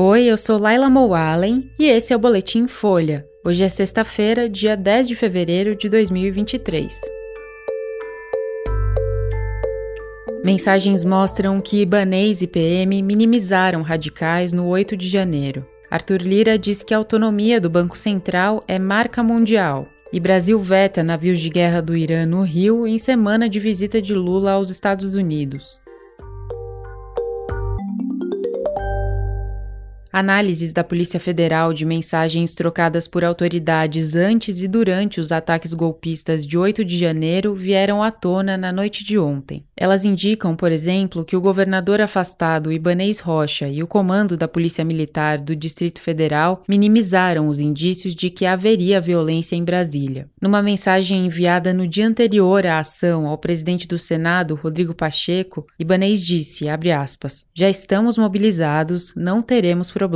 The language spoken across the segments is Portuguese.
Oi, eu sou Laila Moalen e esse é o Boletim Folha. Hoje é sexta-feira, dia 10 de fevereiro de 2023. Mensagens mostram que Ibanês e PM minimizaram radicais no 8 de janeiro. Arthur Lira diz que a autonomia do Banco Central é marca mundial. E Brasil veta navios de guerra do Irã no Rio em semana de visita de Lula aos Estados Unidos. Análises da Polícia Federal de mensagens trocadas por autoridades antes e durante os ataques golpistas de 8 de janeiro vieram à tona na noite de ontem. Elas indicam, por exemplo, que o governador afastado Ibanês Rocha e o comando da Polícia Militar do Distrito Federal minimizaram os indícios de que haveria violência em Brasília. Numa mensagem enviada no dia anterior à ação ao presidente do Senado, Rodrigo Pacheco, Ibanês disse, aspas, já estamos mobilizados, não teremos problemas.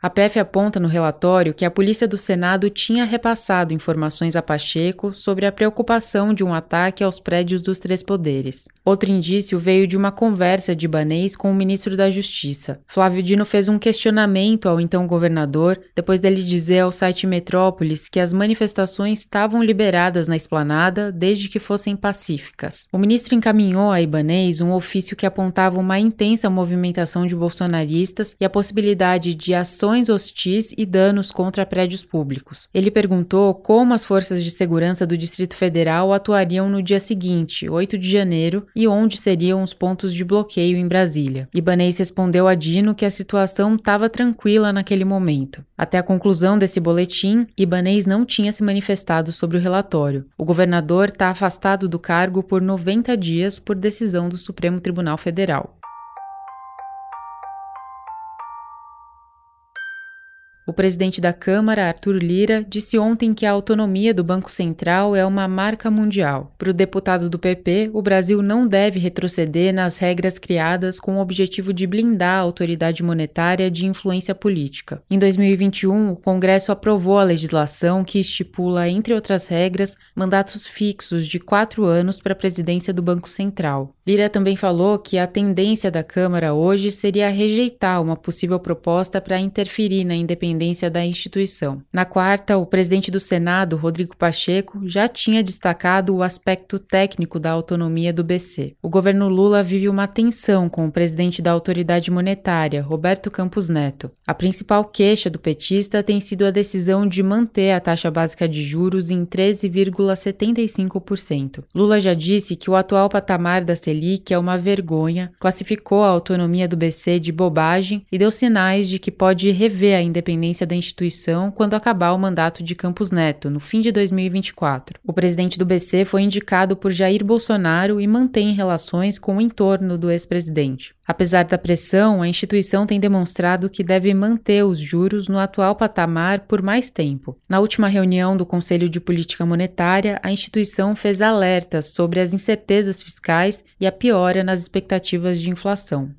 A PF aponta no relatório que a Polícia do Senado tinha repassado informações a Pacheco sobre a preocupação de um ataque aos prédios dos três poderes. Outro indício veio de uma conversa de Ibanês com o ministro da Justiça. Flávio Dino fez um questionamento ao então governador, depois dele dizer ao site Metrópolis que as manifestações estavam liberadas na esplanada desde que fossem pacíficas. O ministro encaminhou a Ibanês um ofício que apontava uma intensa movimentação de bolsonaristas e a possibilidade de ações hostis e danos contra prédios públicos. Ele perguntou como as forças de segurança do Distrito Federal atuariam no dia seguinte, 8 de janeiro, e onde seriam os pontos de bloqueio em Brasília. Ibanez respondeu a Dino que a situação estava tranquila naquele momento. Até a conclusão desse boletim, Ibanez não tinha se manifestado sobre o relatório. O governador está afastado do cargo por 90 dias por decisão do Supremo Tribunal Federal. O presidente da Câmara, Arthur Lira, disse ontem que a autonomia do Banco Central é uma marca mundial. Para o deputado do PP, o Brasil não deve retroceder nas regras criadas com o objetivo de blindar a autoridade monetária de influência política. Em 2021, o Congresso aprovou a legislação que estipula, entre outras regras, mandatos fixos de quatro anos para a presidência do Banco Central. Lira também falou que a tendência da Câmara hoje seria rejeitar uma possível proposta para interferir na independência independência da instituição. Na quarta, o presidente do Senado, Rodrigo Pacheco, já tinha destacado o aspecto técnico da autonomia do BC. O governo Lula vive uma tensão com o presidente da autoridade monetária, Roberto Campos Neto. A principal queixa do petista tem sido a decisão de manter a taxa básica de juros em 13,75%. Lula já disse que o atual patamar da Selic é uma vergonha, classificou a autonomia do BC de bobagem e deu sinais de que pode rever a independência independência da instituição quando acabar o mandato de Campos Neto, no fim de 2024. O presidente do BC foi indicado por Jair Bolsonaro e mantém relações com o entorno do ex-presidente. Apesar da pressão, a instituição tem demonstrado que deve manter os juros no atual patamar por mais tempo. Na última reunião do Conselho de Política Monetária, a instituição fez alertas sobre as incertezas fiscais e a piora nas expectativas de inflação.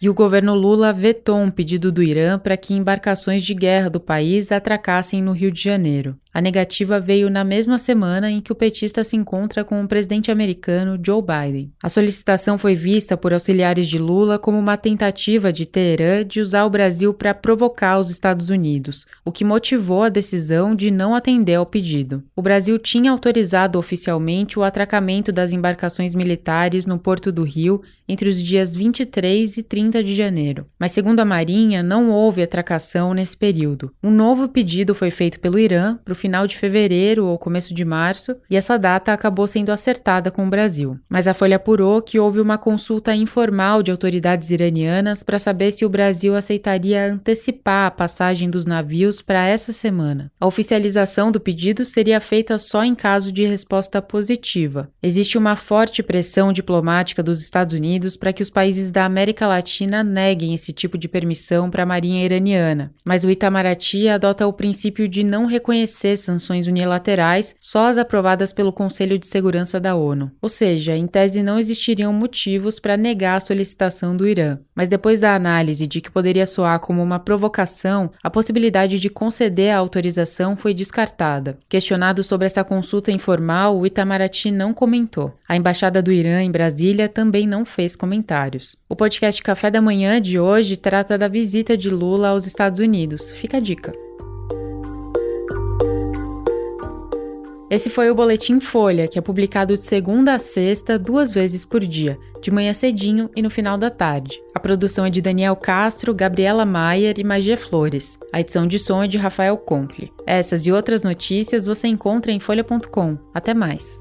E o governo Lula vetou um pedido do Irã para que embarcações de guerra do país atracassem no Rio de Janeiro. A negativa veio na mesma semana em que o petista se encontra com o presidente americano Joe Biden. A solicitação foi vista por auxiliares de Lula como uma tentativa de Teherã de usar o Brasil para provocar os Estados Unidos, o que motivou a decisão de não atender ao pedido. O Brasil tinha autorizado oficialmente o atracamento das embarcações militares no Porto do Rio entre os dias 23 e 30 de janeiro, mas segundo a Marinha, não houve atracação nesse período. Um novo pedido foi feito pelo Irã para final de fevereiro ou começo de março, e essa data acabou sendo acertada com o Brasil. Mas a Folha apurou que houve uma consulta informal de autoridades iranianas para saber se o Brasil aceitaria antecipar a passagem dos navios para essa semana. A oficialização do pedido seria feita só em caso de resposta positiva. Existe uma forte pressão diplomática dos Estados Unidos para que os países da América Latina neguem esse tipo de permissão para a Marinha iraniana, mas o Itamaraty adota o princípio de não reconhecer ter sanções unilaterais, só as aprovadas pelo Conselho de Segurança da ONU. Ou seja, em tese não existiriam motivos para negar a solicitação do Irã. Mas depois da análise de que poderia soar como uma provocação, a possibilidade de conceder a autorização foi descartada. Questionado sobre essa consulta informal, o Itamaraty não comentou. A embaixada do Irã em Brasília também não fez comentários. O podcast Café da Manhã de hoje trata da visita de Lula aos Estados Unidos. Fica a dica. Esse foi o Boletim Folha, que é publicado de segunda a sexta, duas vezes por dia, de manhã cedinho e no final da tarde. A produção é de Daniel Castro, Gabriela Maier e Magia Flores. A edição de som é de Rafael Conkle. Essas e outras notícias você encontra em folha.com. Até mais!